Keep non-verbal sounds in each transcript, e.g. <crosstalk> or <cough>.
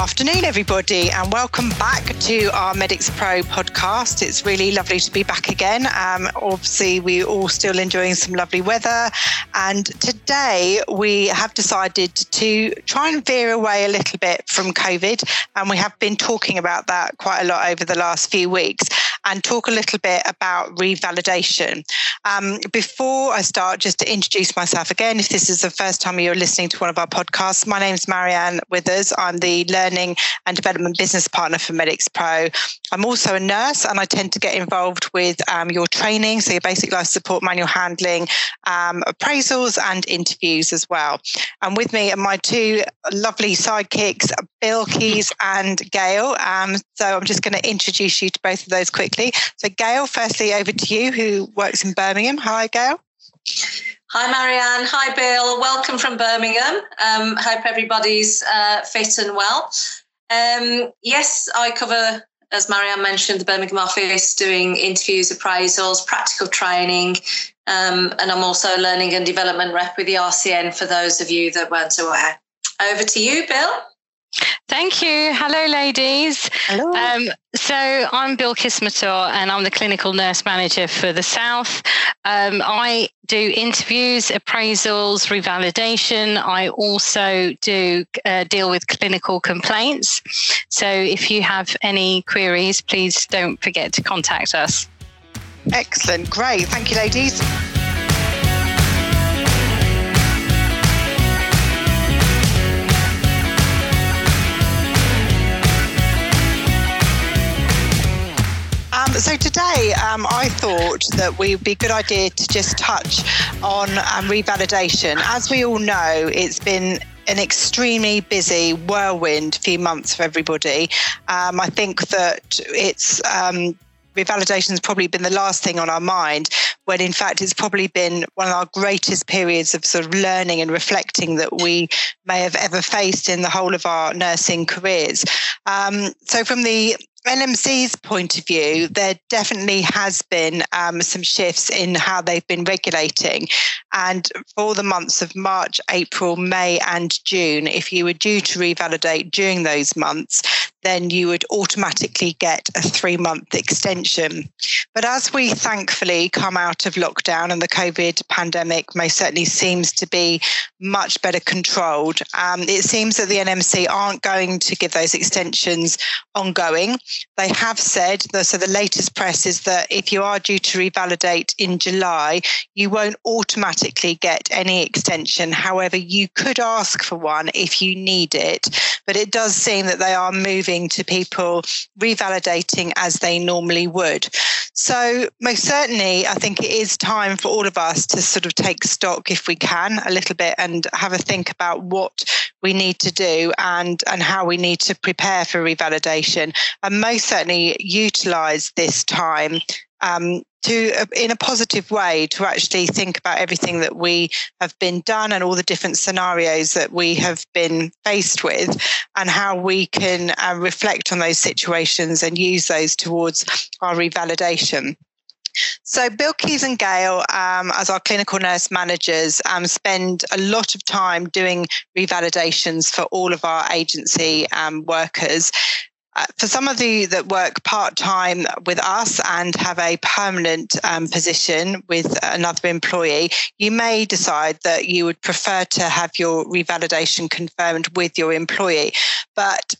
afternoon, everybody, and welcome back to our Medics Pro podcast. It's really lovely to be back again. Um, obviously, we're all still enjoying some lovely weather, and today we have decided to try and veer away a little bit from COVID, and we have been talking about that quite a lot over the last few weeks, and talk a little bit about revalidation. Um, before I start, just to introduce myself again, if this is the first time you're listening to one of our podcasts, my name is Marianne Withers. I'm the learning and development business partner for Medics Pro. I'm also a nurse and I tend to get involved with um, your training, so your basic life support, manual handling, um, appraisals, and interviews as well. And with me are my two lovely sidekicks, Bill Keys and Gail. Um, so I'm just going to introduce you to both of those quickly. So, Gail, firstly, over to you, who works in Birmingham. Hi, Gail. Hi, Marianne. Hi, Bill. Welcome from Birmingham. Um, hope everybody's uh, fit and well. Um, yes, I cover, as Marianne mentioned, the Birmingham office, doing interviews, appraisals, practical training, um, and I'm also learning and development rep with the RCN for those of you that weren't aware. Over to you, Bill. Thank you. Hello, ladies. Hello. Um, so I'm Bill Kismator, and I'm the clinical nurse manager for the South. Um, I do interviews, appraisals, revalidation. I also do uh, deal with clinical complaints. So if you have any queries, please don't forget to contact us. Excellent. Great. Thank you, ladies. So today um, I thought that we would be a good idea to just touch on um, revalidation. As we all know, it's been an extremely busy whirlwind few months for everybody. Um, I think that it's um, revalidation has probably been the last thing on our mind when in fact it's probably been one of our greatest periods of sort of learning and reflecting that we may have ever faced in the whole of our nursing careers. Um, so from the NMC's point of view, there definitely has been um, some shifts in how they've been regulating. And for the months of March, April, May, and June, if you were due to revalidate during those months, then you would automatically get a three month extension. But as we thankfully come out of lockdown and the COVID pandemic most certainly seems to be much better controlled, um, it seems that the NMC aren't going to give those extensions ongoing. They have said, so the latest press is that if you are due to revalidate in July, you won't automatically get any extension. However, you could ask for one if you need it. But it does seem that they are moving to people revalidating as they normally would. So, most certainly, I think it is time for all of us to sort of take stock, if we can, a little bit and have a think about what we need to do and, and how we need to prepare for revalidation. And most certainly utilize this time um, to uh, in a positive way to actually think about everything that we have been done and all the different scenarios that we have been faced with and how we can uh, reflect on those situations and use those towards our revalidation so, Bill Keys and Gail, um, as our clinical nurse managers, um, spend a lot of time doing revalidations for all of our agency um, workers. Uh, for some of you that work part time with us and have a permanent um, position with another employee, you may decide that you would prefer to have your revalidation confirmed with your employee. But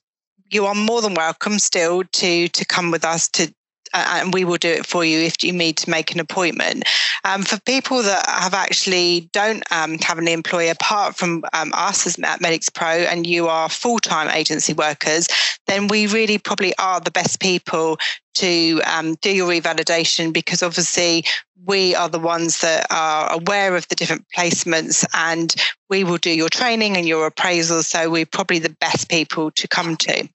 you are more than welcome still to to come with us to and we will do it for you if you need to make an appointment. Um, for people that have actually don't um, have an employer apart from um, us as Medics Pro and you are full time agency workers, then we really probably are the best people to um, do your revalidation because obviously we are the ones that are aware of the different placements and we will do your training and your appraisal. So we're probably the best people to come to.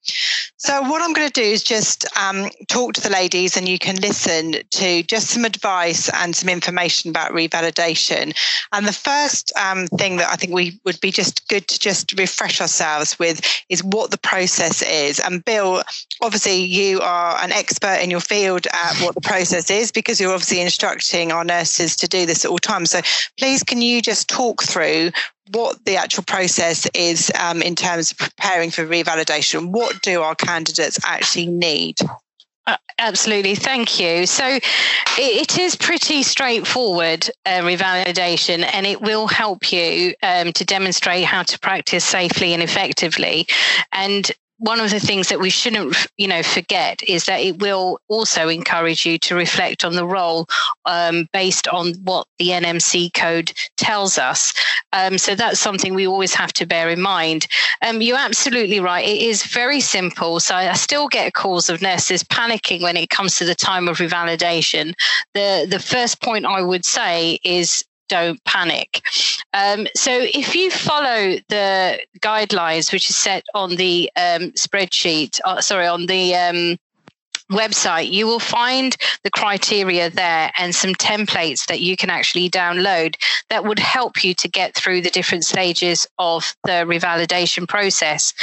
So what I'm going to do is just um, talk to the ladies and you can listen to just some advice and some information about revalidation. And the first um, thing that I think we would be just good to just refresh ourselves with is what the process is. And Bill, obviously you are an expert expert in your field at what the process is because you're obviously instructing our nurses to do this at all times. So please, can you just talk through what the actual process is um, in terms of preparing for revalidation? What do our candidates actually need? Uh, absolutely, thank you. So it, it is pretty straightforward uh, revalidation, and it will help you um, to demonstrate how to practice safely and effectively. And one of the things that we shouldn't you know forget is that it will also encourage you to reflect on the role um, based on what the nmc code tells us. Um, so that's something we always have to bear in mind. Um, you're absolutely right. It is very simple. So i still get calls of nurses panicking when it comes to the time of revalidation. The the first point i would say is don't panic. Um, so if you follow the guidelines, which is set on the um, spreadsheet, uh, sorry, on the um, website, you will find the criteria there and some templates that you can actually download that would help you to get through the different stages of the revalidation process.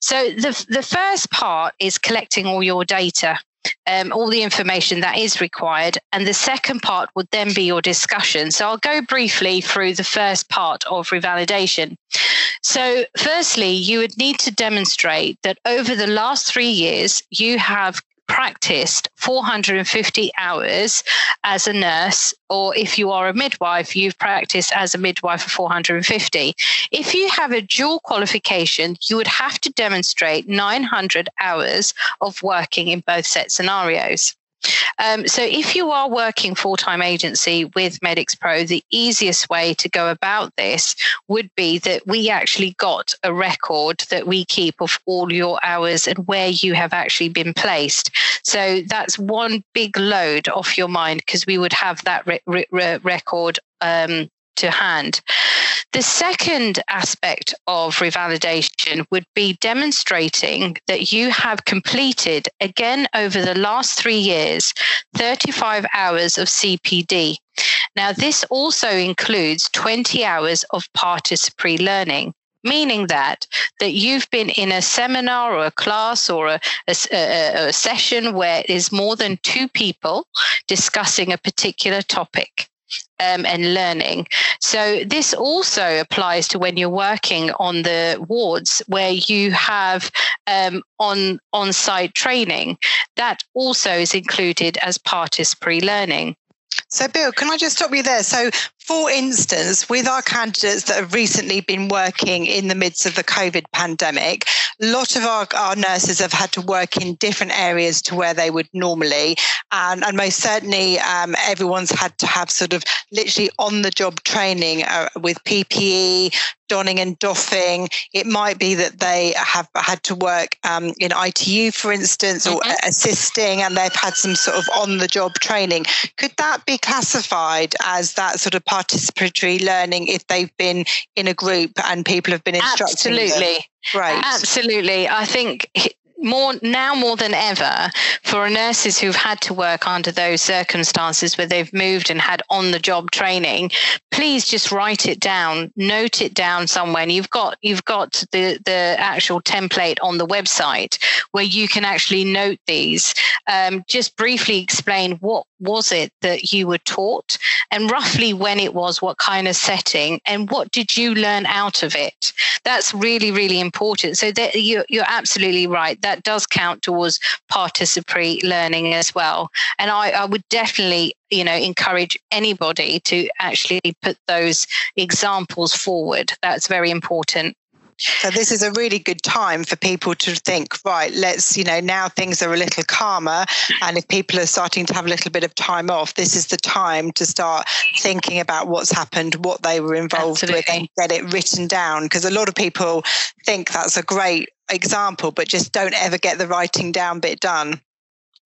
So the, the first part is collecting all your data um, all the information that is required. And the second part would then be your discussion. So I'll go briefly through the first part of revalidation. So, firstly, you would need to demonstrate that over the last three years, you have practiced 450 hours as a nurse, or if you are a midwife, you've practiced as a midwife for 450. If you have a dual qualification, you would have to demonstrate 900 hours of working in both set scenarios. Um, so, if you are working full time agency with Medics Pro, the easiest way to go about this would be that we actually got a record that we keep of all your hours and where you have actually been placed. So, that's one big load off your mind because we would have that re- re- record um, to hand. The second aspect of revalidation would be demonstrating that you have completed, again over the last three years, 35 hours of CPD. Now, this also includes 20 hours of participatory learning meaning that that you've been in a seminar or a class or a, a, a, session where there's more than two people discussing a particular topic um, and learning. So this also applies to when you're working on the wards where you have um, on on-site training. That also is included as participatory learning. So, Bill, can I just stop you there? So, for instance, with our candidates that have recently been working in the midst of the COVID pandemic, a lot of our, our nurses have had to work in different areas to where they would normally. And, and most certainly, um, everyone's had to have sort of literally on the job training uh, with PPE, donning and doffing. It might be that they have had to work um, in ITU, for instance, or mm-hmm. assisting, and they've had some sort of on the job training. Could that be classified as that sort of participatory learning if they've been in a group and people have been instructing Absolutely. Right. Absolutely. I think more now more than ever for nurses who've had to work under those circumstances where they've moved and had on the job training please just write it down note it down somewhere. And you've got you've got the the actual template on the website where you can actually note these. Um, just briefly explain what was it that you were taught and roughly when it was what kind of setting and what did you learn out of it? That's really really important. So that you're, you're absolutely right. That does count towards participatory learning as well. And I, I would definitely, you know, encourage anybody to actually put those examples forward. That's very important. So this is a really good time for people to think, right, let's, you know, now things are a little calmer. And if people are starting to have a little bit of time off, this is the time to start thinking about what's happened, what they were involved Absolutely. with, and get it written down. Because a lot of people think that's a great example, but just don't ever get the writing down bit done.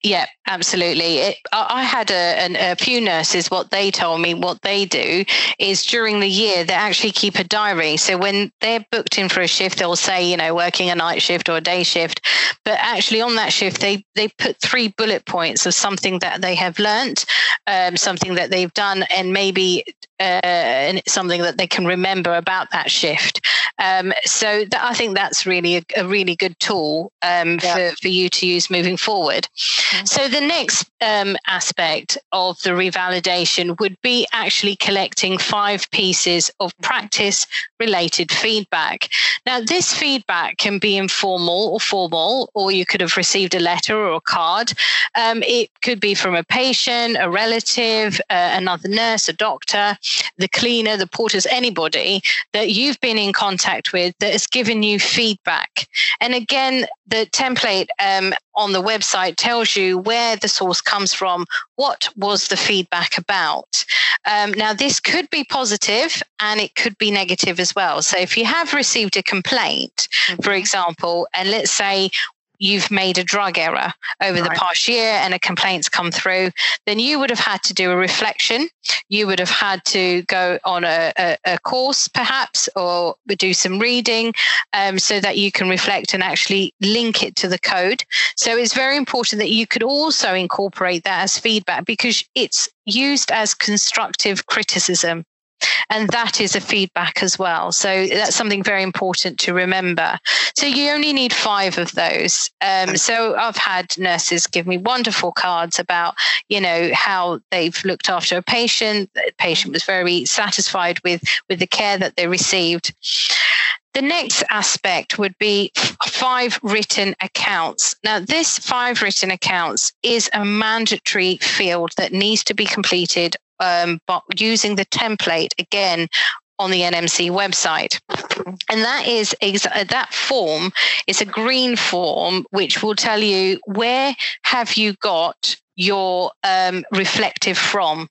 Yeah, absolutely. It, I had a, a, few nurses. What they told me, what they do is during the year they actually keep a diary. So when they're booked in for a shift, they'll say, you know, working a night shift or a day shift. But actually, on that shift, they they put three bullet points of something that they have learnt, um, something that they've done and maybe uh, something that they can remember about that shift. Um, so that, I think that's really a, a really good tool um, yeah. for, for you to use moving forward. So the next um, aspect of the revalidation would be actually collecting five pieces of practice related feedback. Now, this feedback can be informal or formal, or you could have received a letter or a card. Um, it could be from a patient, a relative, uh, another nurse, a doctor, the cleaner, the porters, anybody that you've been in contact with that has given you feedback. And again, the template um, on the website tells you where the source comes from, what was the feedback about. Um, now, this could be positive and it could be negative as well. So, if you have received a complaint, mm-hmm. for example, and let's say you've made a drug error over right. the past year and a complaint's come through, then you would have had to do a reflection. You would have had to go on a, a, a course, perhaps, or do some reading um, so that you can reflect and actually link it to the code. So it's very important that you could also incorporate that as feedback because it's used as constructive criticism and that is a feedback as well. So that's something very important to remember. So you only need five of those. Um, so I've had nurses give me wonderful cards about, you know, how they've looked after a patient. The patient was very satisfied with with the care that they received. The next aspect would be five written accounts. Now, this five written accounts is a mandatory field that needs to be completed um, but using the template again on the NMC website. And that is exa- that form is a green form which will tell you where have you got your um, reflective from.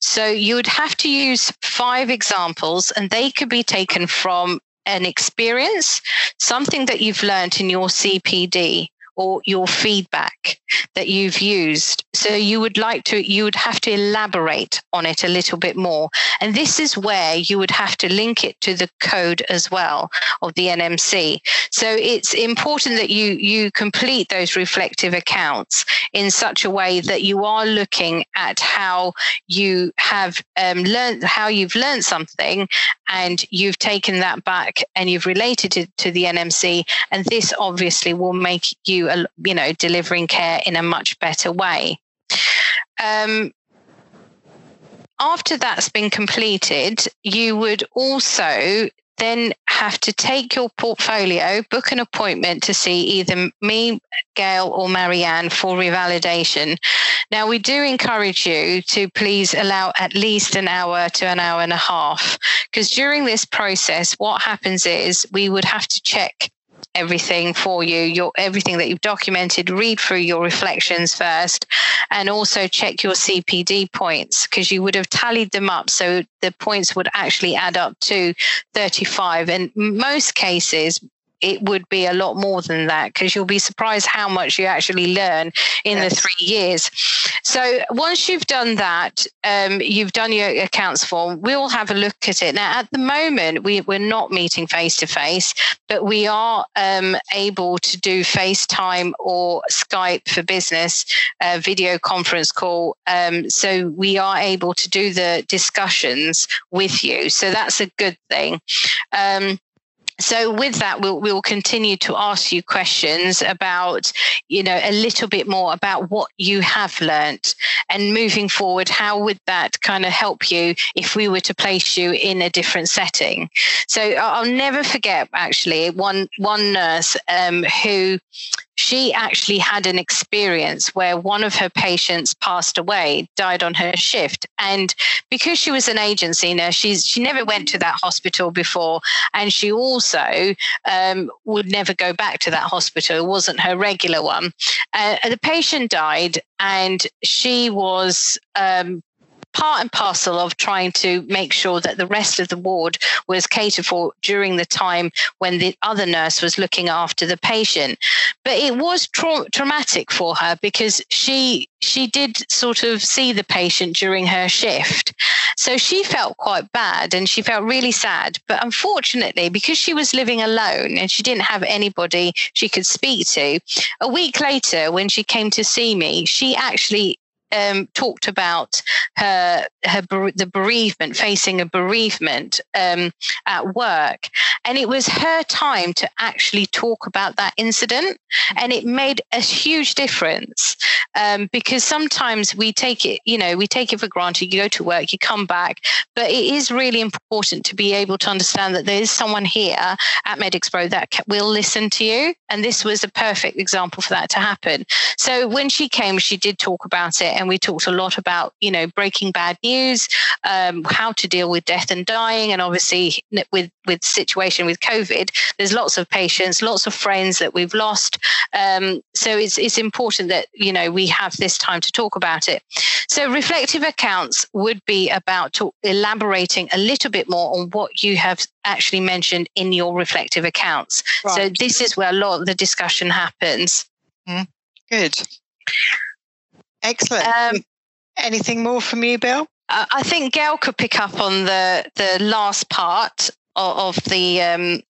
So you would have to use five examples, and they could be taken from an experience, something that you've learned in your CPD, or your feedback that you've used. So you would like to, you would have to elaborate on it a little bit more. And this is where you would have to link it to the code as well of the NMC. So it's important that you, you complete those reflective accounts in such a way that you are looking at how you have um, learned, how you've learned something and you've taken that back and you've related it to the NMC. And this obviously will make you, you know, delivering care in a much better way. Um, after that's been completed, you would also then have to take your portfolio, book an appointment to see either me, Gail, or Marianne for revalidation. Now, we do encourage you to please allow at least an hour to an hour and a half, because during this process, what happens is we would have to check everything for you, your everything that you've documented, read through your reflections first, and also check your CPD points because you would have tallied them up. So the points would actually add up to 35. And most cases, it would be a lot more than that because you'll be surprised how much you actually learn in yes. the three years. So once you've done that, um, you've done your accounts form, we'll have a look at it. Now, at the moment, we, we're not meeting face to face, but we are um, able to do FaceTime or Skype for business, uh, video conference call. Um, so we are able to do the discussions with you. So that's a good thing. Um, so with that we'll, we'll continue to ask you questions about you know a little bit more about what you have learnt. And moving forward how would that kind of help you if we were to place you in a different setting? So i'll never forget actually one one nurse um, who she actually had an experience where one of her patients passed away, died on her shift. And because she was an agency nurse, she's, she never went to that hospital before. And she also um, would never go back to that hospital. It wasn't her regular one. Uh, the patient died, and she was um, part and parcel of trying to make sure that the rest of the ward was catered for during the time when the other nurse was looking after the patient. But it was tra- traumatic for her because she she did sort of see the patient during her shift. So she felt quite bad and she felt really sad. But unfortunately, because she was living alone and she didn't have anybody she could speak to, a week later, when she came to see me, she actually um, talked about her her the bereavement, facing a bereavement um, at work, and it was her time to actually talk about that incident, and it made a huge difference um, because sometimes we take it, you know, we take it for granted. You go to work, you come back, but it is really important to be able to understand that there is someone here at Medics Pro that will listen to you, and this was a perfect example for that to happen. So when she came, she did talk about it, and we talked a lot about, you know, breaking bad news, um, how to deal with death and dying, and obviously with with situation with COVID, there's lots of patients, lots of friends that we've lost. Um, so it's it's important that you know we have this time to talk about it. So reflective accounts would be about elaborating a little bit more on what you have actually mentioned in your reflective accounts. Right. So this is where a lot of the discussion happens. Mm, good. Excellent. Um, Anything more from you, Bill? I think Gail could pick up on the the last part of, of the um,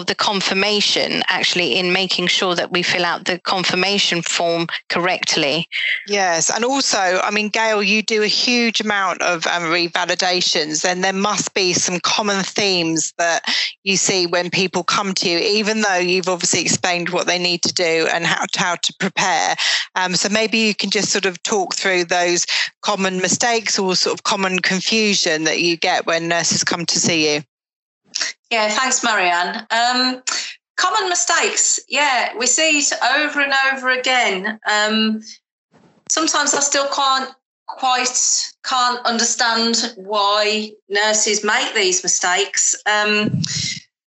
of the confirmation actually in making sure that we fill out the confirmation form correctly. Yes, and also, I mean, Gail, you do a huge amount of um, revalidations, and there must be some common themes that you see when people come to you, even though you've obviously explained what they need to do and how to, how to prepare. Um, so maybe you can just sort of talk through those common mistakes or sort of common confusion that you get when nurses come to see you. Yeah, thanks, Marianne. Um, common mistakes. Yeah, we see it over and over again. Um, sometimes I still can't quite can't understand why nurses make these mistakes. Um,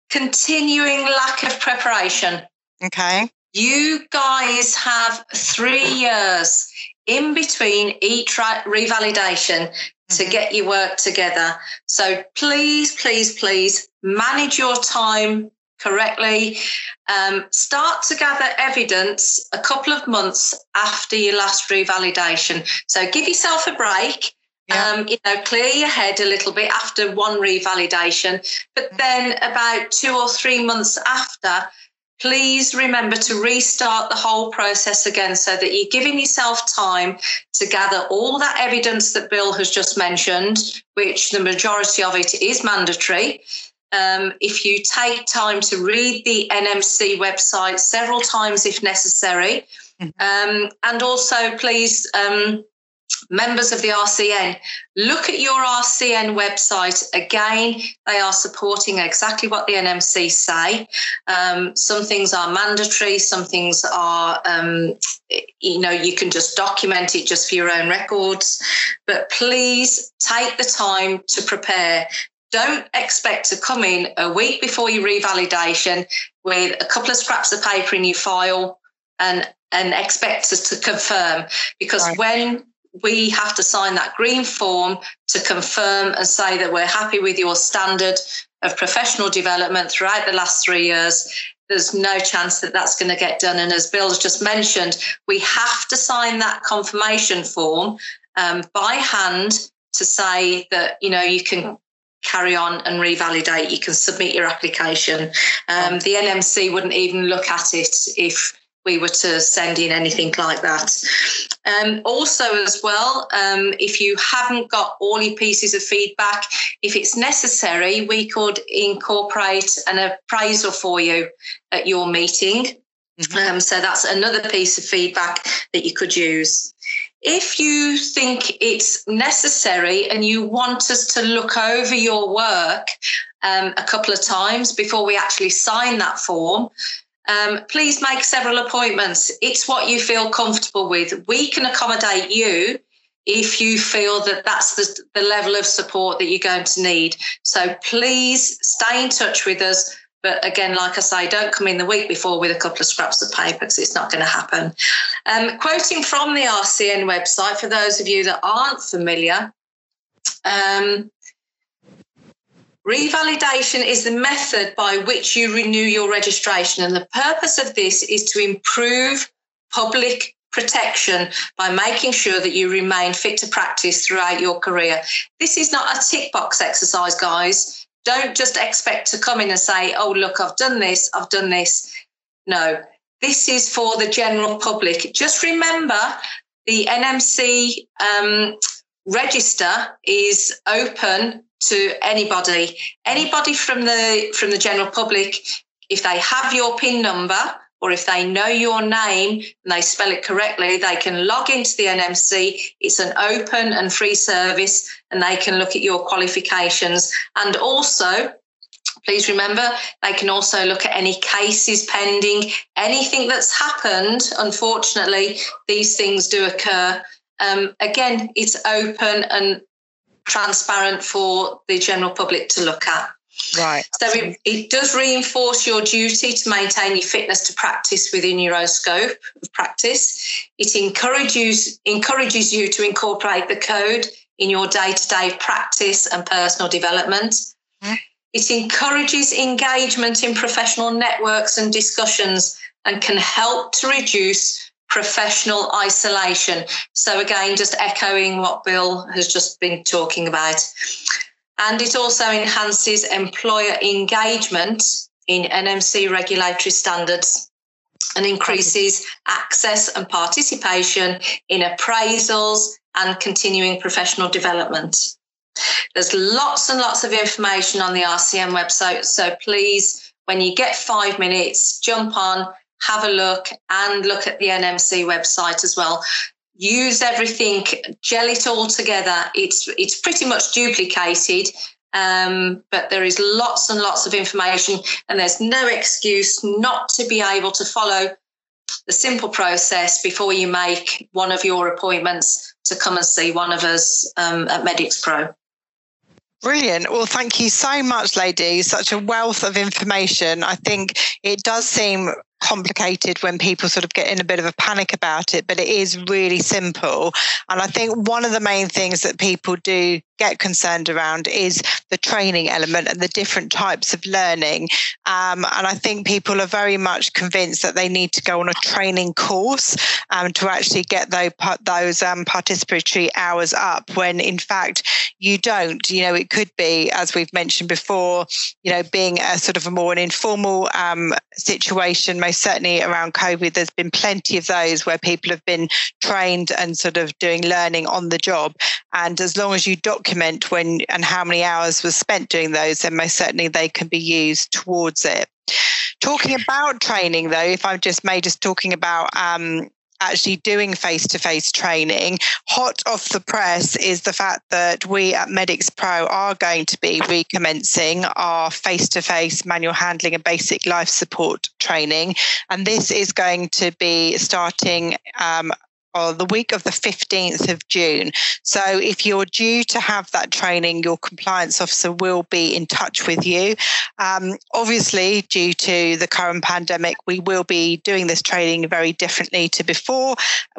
continuing lack of preparation. Okay. You guys have three years in between each revalidation to mm-hmm. get your work together. So please, please, please manage your time correctly. Um, start to gather evidence a couple of months after your last revalidation. So give yourself a break. Yeah. Um, you know, clear your head a little bit after one revalidation, but mm-hmm. then about two or three months after, please remember to restart the whole process again so that you're giving yourself time to gather all that evidence that Bill has just mentioned, which the majority of it is mandatory. Um, if you take time to read the NMC website several times if necessary, mm-hmm. um, and also please um, members of the RCN, look at your RCN website. Again, they are supporting exactly what the NMC say. Um, some things are mandatory, some things are, um, you know, you can just document it just for your own records. But please take the time to prepare. Don't expect to come in a week before your revalidation with a couple of scraps of paper in your file and and expect us to confirm because right. when we have to sign that green form to confirm and say that we're happy with your standard of professional development throughout the last three years. There's no chance that that's going to get done. And as Bill's just mentioned, we have to sign that confirmation form um, by hand to say that, you know, you can carry on and revalidate. You can submit your application. Um, the NMC wouldn't even look at it if we were to send in anything like that. Um, also, as well, um, if you haven't got all your pieces of feedback, if it's necessary, we could incorporate an appraisal for you at your meeting. Mm-hmm. Um, so that's another piece of feedback that you could use. If you think it's necessary and you want us to look over your work um, a couple of times before we actually sign that form, um, please make several appointments. It's what you feel comfortable with. We can accommodate you if you feel that that's the, the level of support that you're going to need. So please stay in touch with us. But again, like I say, don't come in the week before with a couple of scraps of paper because it's not going to happen. Um, quoting from the RCN website, for those of you that aren't familiar, um, Revalidation is the method by which you renew your registration, and the purpose of this is to improve public protection by making sure that you remain fit to practice throughout your career. This is not a tick box exercise, guys. Don't just expect to come in and say, oh, look, I've done this, I've done this. No, this is for the general public. Just remember the NMC um, register is open to anybody. Anybody from the from the general public, if they have your PIN number or if they know your name and they spell it correctly, they can log into the NMC. It's an open and free service, and they can look at your qualifications. And also, please remember, they can also look at any cases pending, anything that's happened. Unfortunately, these things do occur. Um, again, it's open and transparent for the general public to look at. Right. So it, it, does reinforce your duty to maintain your fitness to practice within your own scope of practice. It encourages encourages you to incorporate the code in your day-to-day practice and personal development. Mm. It encourages engagement in professional networks and discussions and can help to reduce professional isolation. So again, just echoing what Bill has just been talking about. And it also enhances employer engagement in NMC regulatory standards and increases access and participation in appraisals and continuing professional development. There's lots and lots of information on the RCN website. So please, when you get five minutes, jump on, have a look, and look at the NMC website as well use everything, gel it all together. It's it's pretty much duplicated, um, but there is lots and lots of information, and there's no excuse not to be able to follow the simple process before you make one of your appointments to come and see one of us um, at Medics Pro. Brilliant. Well, thank you so much, ladies. Such a wealth of information. I think it does seem complicated when people sort of get in a bit of a panic about it, but it is really simple. And I think one of the main things that people do get concerned around is the training element and the different types of learning. Um, and I think people are very much convinced that they need to go on a training course um, to actually get those, those um, participatory hours up when in fact you don't. You know, it could be, as we've mentioned before, you know, being a sort of a more an informal um, situation, most certainly around COVID, there's been plenty of those where people have been trained and sort of doing learning on the job. And as long as you document when and how many hours was spent doing those, then most certainly they can be used towards it. Talking about training, though, if I'm just may just talking about um, actually doing face to face training. Hot off the press is the fact that we at Medics Pro are going to be recommencing our face to face manual handling and basic life support training. And this is going to be starting um, or the week of the 15th of June. So if you're due to have that training, your compliance officer will be in touch with you. Um, obviously, due to the current pandemic, we will be doing this training very differently to before.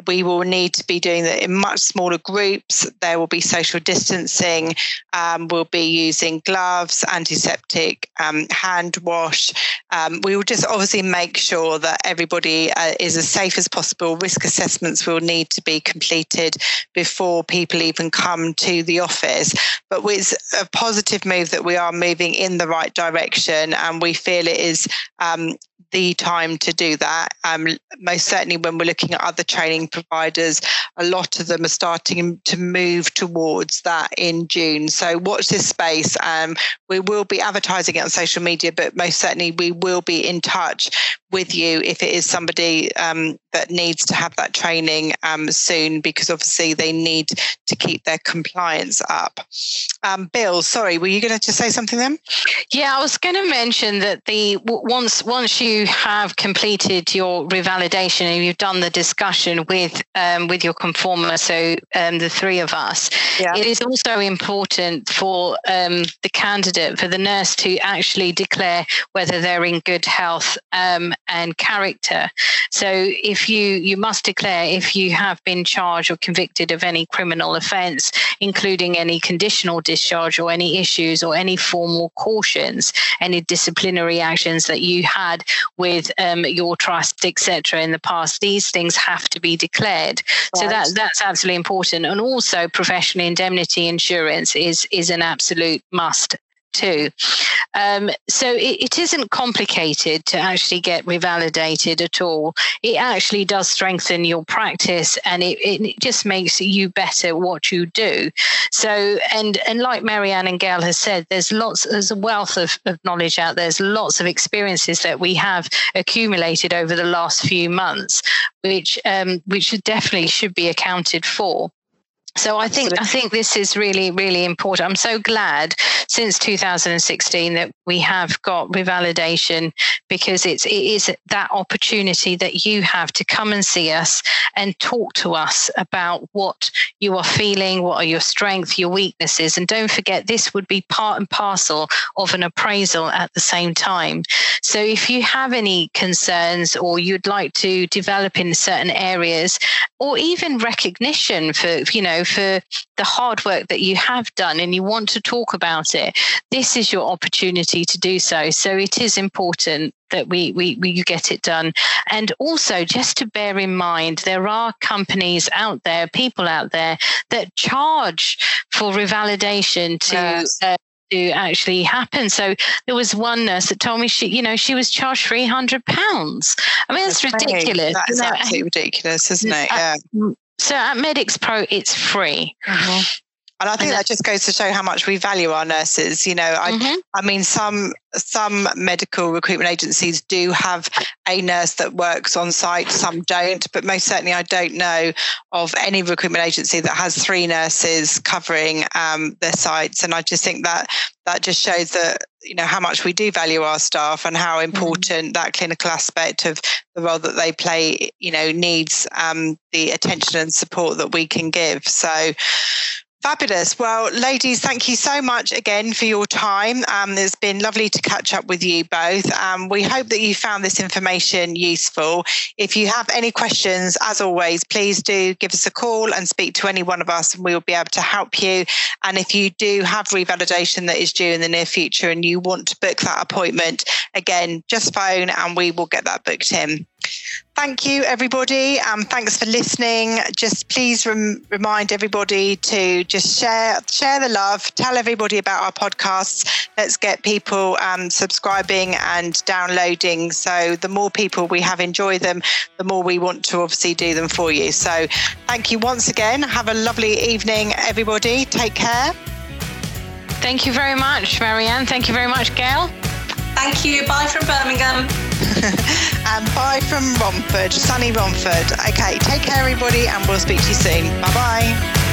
We will need to be doing it in much smaller groups. There will be social distancing. Um, we'll be using gloves, antiseptic, um, hand wash. Um, we will just obviously make sure that everybody uh, is as safe as possible. Risk assessments will need to be completed before people even come to the office. But it's a positive move that we are moving in the right direction, and we feel it is um, the time to do that. Um, most certainly, when we're looking at other training providers, a lot of them are starting to move towards that in June. So watch this space. Um, we will be advertising it on social media, but most certainly we will be in touch with you if it is somebody um, that needs to have that training um, soon, because obviously they need to keep their compliance up. Um, Bill, sorry, were you going to just say something then? Yeah, I was going to mention that the once once you have completed your revalidation and you've done the discussion with um, with your conformer, so um, the three of us, yeah. it is also important for um, the candidate, for the nurse to actually declare whether they're in good health um, and character. So if you you must declare if you have been charged or convicted of any criminal offence, including any conditional discharge or any issues or any formal cautions, any disciplinary actions that you had with um, your trust, etc. In the past, these things have to be declared. Right. So that that's absolutely important, and also professional indemnity insurance is is an absolute must too. Um, so it, it isn't complicated to actually get revalidated at all. It actually does strengthen your practice and it, it just makes you better what you do. So, and, and like Marianne and Gail has said, there's lots, there's a wealth of, of knowledge out there. There's lots of experiences that we have accumulated over the last few months, which, um, which definitely should be accounted for. So I think I think this is really really important. I'm so glad since 2016 that we have got revalidation because it's it is that opportunity that you have to come and see us and talk to us about what you are feeling, what are your strengths, your weaknesses, and don't forget this would be part and parcel of an appraisal at the same time. So if you have any concerns or you'd like to develop in certain areas or even recognition for you know for the hard work that you have done and you want to talk about it, this is your opportunity to do so. So it is important that we, we, we get it done. And also, just to bear in mind, there are companies out there, people out there that charge for revalidation to. Yes. Uh, to actually happen. So there was one nurse that told me she, you know, she was charged three hundred pounds. I mean, it's ridiculous. That's absolutely ridiculous, isn't it? Yeah. So at Medics Pro, it's free. Mm-hmm. And I think and that just goes to show how much we value our nurses. You know, I, mm-hmm. I mean, some some medical recruitment agencies do have a nurse that works on site, some don't, but most certainly I don't know of any recruitment agency that has three nurses covering um, their sites. And I just think that that just shows that you know how much we do value our staff and how mm-hmm. important mm-hmm. that clinical aspect of the role that they play, you know, needs um, the attention and support that we can give. So Fabulous. Well, ladies, thank you so much again for your time. Um, it's been lovely to catch up with you both. Um, we hope that you found this information useful. If you have any questions, as always, please do give us a call and speak to any one of us, and we will be able to help you. And if you do have revalidation that is due in the near future and you want to book that appointment, again, just phone and we will get that booked in. Thank you, everybody. Um, thanks for listening. Just please rem- remind everybody to just share share the love. Tell everybody about our podcasts. Let's get people um, subscribing and downloading. So the more people we have enjoy them, the more we want to obviously do them for you. So thank you once again. Have a lovely evening, everybody. Take care. Thank you very much, Marianne. Thank you very much, Gail. Thank you. Bye from Birmingham. <laughs> and bye from Romford, sunny Romford. Okay, take care, everybody, and we'll speak to you soon. Bye bye.